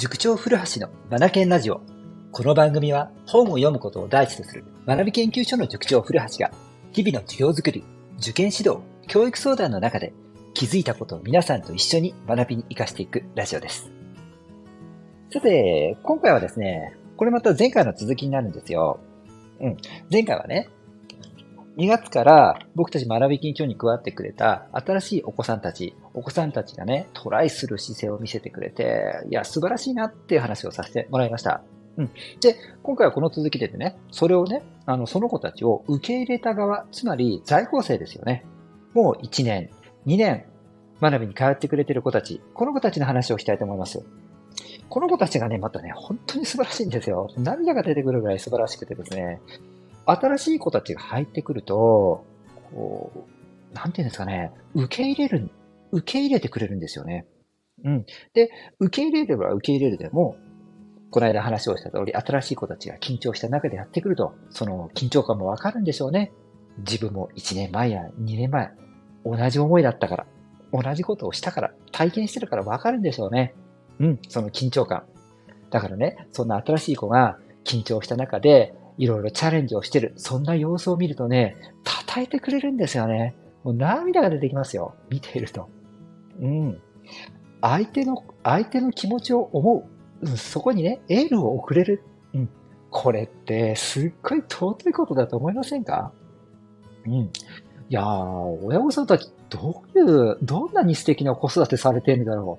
塾長古橋のマナケンラジオ。この番組は本を読むことを第一とする学び研究所の塾長古橋が日々の授業づくり、受験指導、教育相談の中で気づいたことを皆さんと一緒に学びに活かしていくラジオです。さて、今回はですね、これまた前回の続きになるんですよ。うん。前回はね、2月から僕たち学び緊張に加わってくれた新しいお子さんたち、お子さんたちがね、トライする姿勢を見せてくれて、いや、素晴らしいなっていう話をさせてもらいました。うん。で、今回はこの続きでね、それをね、あの、その子たちを受け入れた側、つまり在校生ですよね。もう1年、2年、学びに通ってくれてる子たち、この子たちの話をしたいと思います。この子たちがね、またね、本当に素晴らしいんですよ。涙が出てくるぐらい素晴らしくてですね、新しい子たちが入ってくると、こう、なんていうんですかね、受け入れる、受け入れてくれるんですよね。うん。で、受け入れれば受け入れるでも、この間話をした通り、新しい子たちが緊張した中でやってくると、その緊張感もわかるんでしょうね。自分も1年前や2年前、同じ思いだったから、同じことをしたから、体験してるからわかるんでしょうね。うん、その緊張感。だからね、そんな新しい子が緊張した中で、いろいろチャレンジをしてる、そんな様子を見るとね、叩いてくれるんですよね。もう涙が出てきますよ。見ていると。うん。相手の、相手の気持ちを思う。うん、そこにね、エールを送れる。うん。これって、すっごい尊いことだと思いませんか？うん。いやー、親御さんたち、どういう、どんなに素敵な子育てされてるんだろ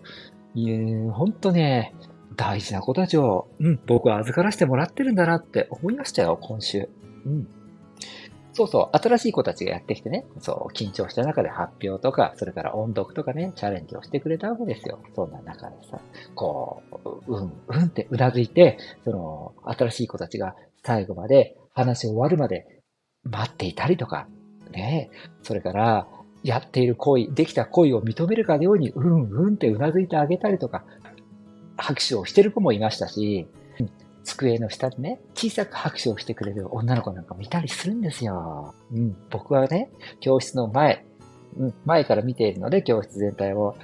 う。いえ、ほんとね、大事な子たちを、うん、僕は預からせてもらってるんだなって思いましたよ、今週。うん。そうそう、新しい子たちがやってきてね、そう、緊張した中で発表とか、それから音読とかね、チャレンジをしてくれたわけですよ。そんな中でさ、こう、うん、うんってうなずいて、その、新しい子たちが最後まで、話終わるまで待っていたりとか、ね、それから、やっている行為、できた行為を認めるかのように、うんうんってうなずいてあげたりとか、拍手をしてる子もいましたし、机の下でね、小さく拍手をしてくれる女の子なんかもいたりするんですよ。うん、僕はね、教室の前、うん、前から見ているので、教室全体を、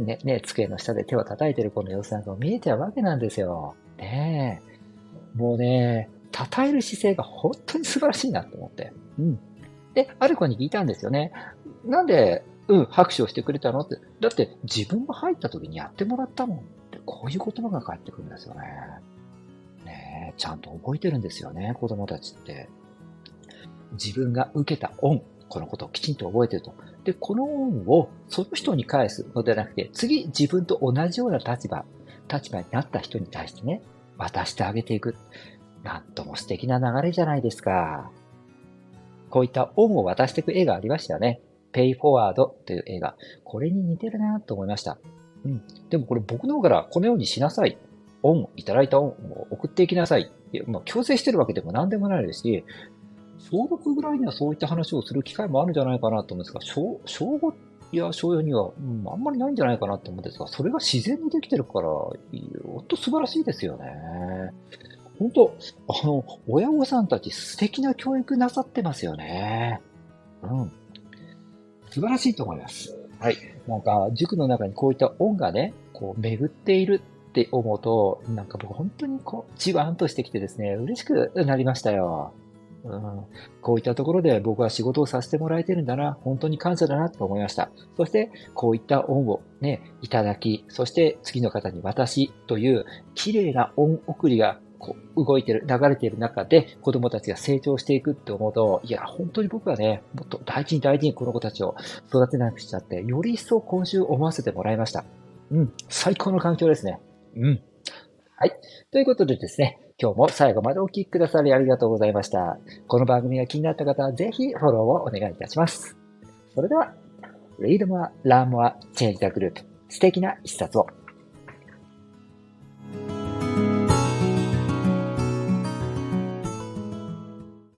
ね、ね、机の下で手を叩いてる子の様子なんかも見えてるわけなんですよ。ねえ。もうね、叩える姿勢が本当に素晴らしいなと思って。うん。で、ある子に聞いたんですよね。なんで、うん、拍手をしてくれたのって。だって自分が入った時にやってもらったもん。こういう言葉が返ってくるんですよね。ねえちゃんと覚えてるんですよね、子供たちって。自分が受けた恩、このことをきちんと覚えてると。で、この恩をその人に返すのではなくて、次自分と同じような立場、立場になった人に対してね、渡してあげていく。なんとも素敵な流れじゃないですか。こういった恩を渡していく映画ありましたよね。Pay Forward という映画。これに似てるなと思いました。うん。でもこれ僕の方からこのようにしなさい。恩、いただいた恩を送っていきなさい。いまあ、強制してるわけでも何でもないですし、小6ぐらいにはそういった話をする機会もあるんじゃないかなと思うんですが、小、小5や小4には、うん、あんまりないんじゃないかなと思うんですが、それが自然にできてるから、ほんと素晴らしいですよね。本当あの、親御さんたち素敵な教育なさってますよね。うん。素晴らしいと思います。はい。なんか、塾の中にこういった恩がね、こう、巡っているって思うと、なんか僕本当にこう、じわんとしてきてですね、嬉しくなりましたよ。うん、こういったところで僕は仕事をさせてもらえてるんだな、本当に感謝だなと思いました。そして、こういった恩をね、いただき、そして次の方に渡しという綺麗な恩送りがこう動いてる、流れている中で子供たちが成長していくって思うと、いや、本当に僕はね、もっと大事に大事にこの子たちを育てなくしちゃって、より一層今週思わせてもらいました。うん、最高の環境ですね。うん。はい。ということでですね、今日も最後までお聴きくださりありがとうございました。この番組が気になった方はぜひフォローをお願いいたします。それでは、Read More, Learn More, Change the Group 素敵な一冊を。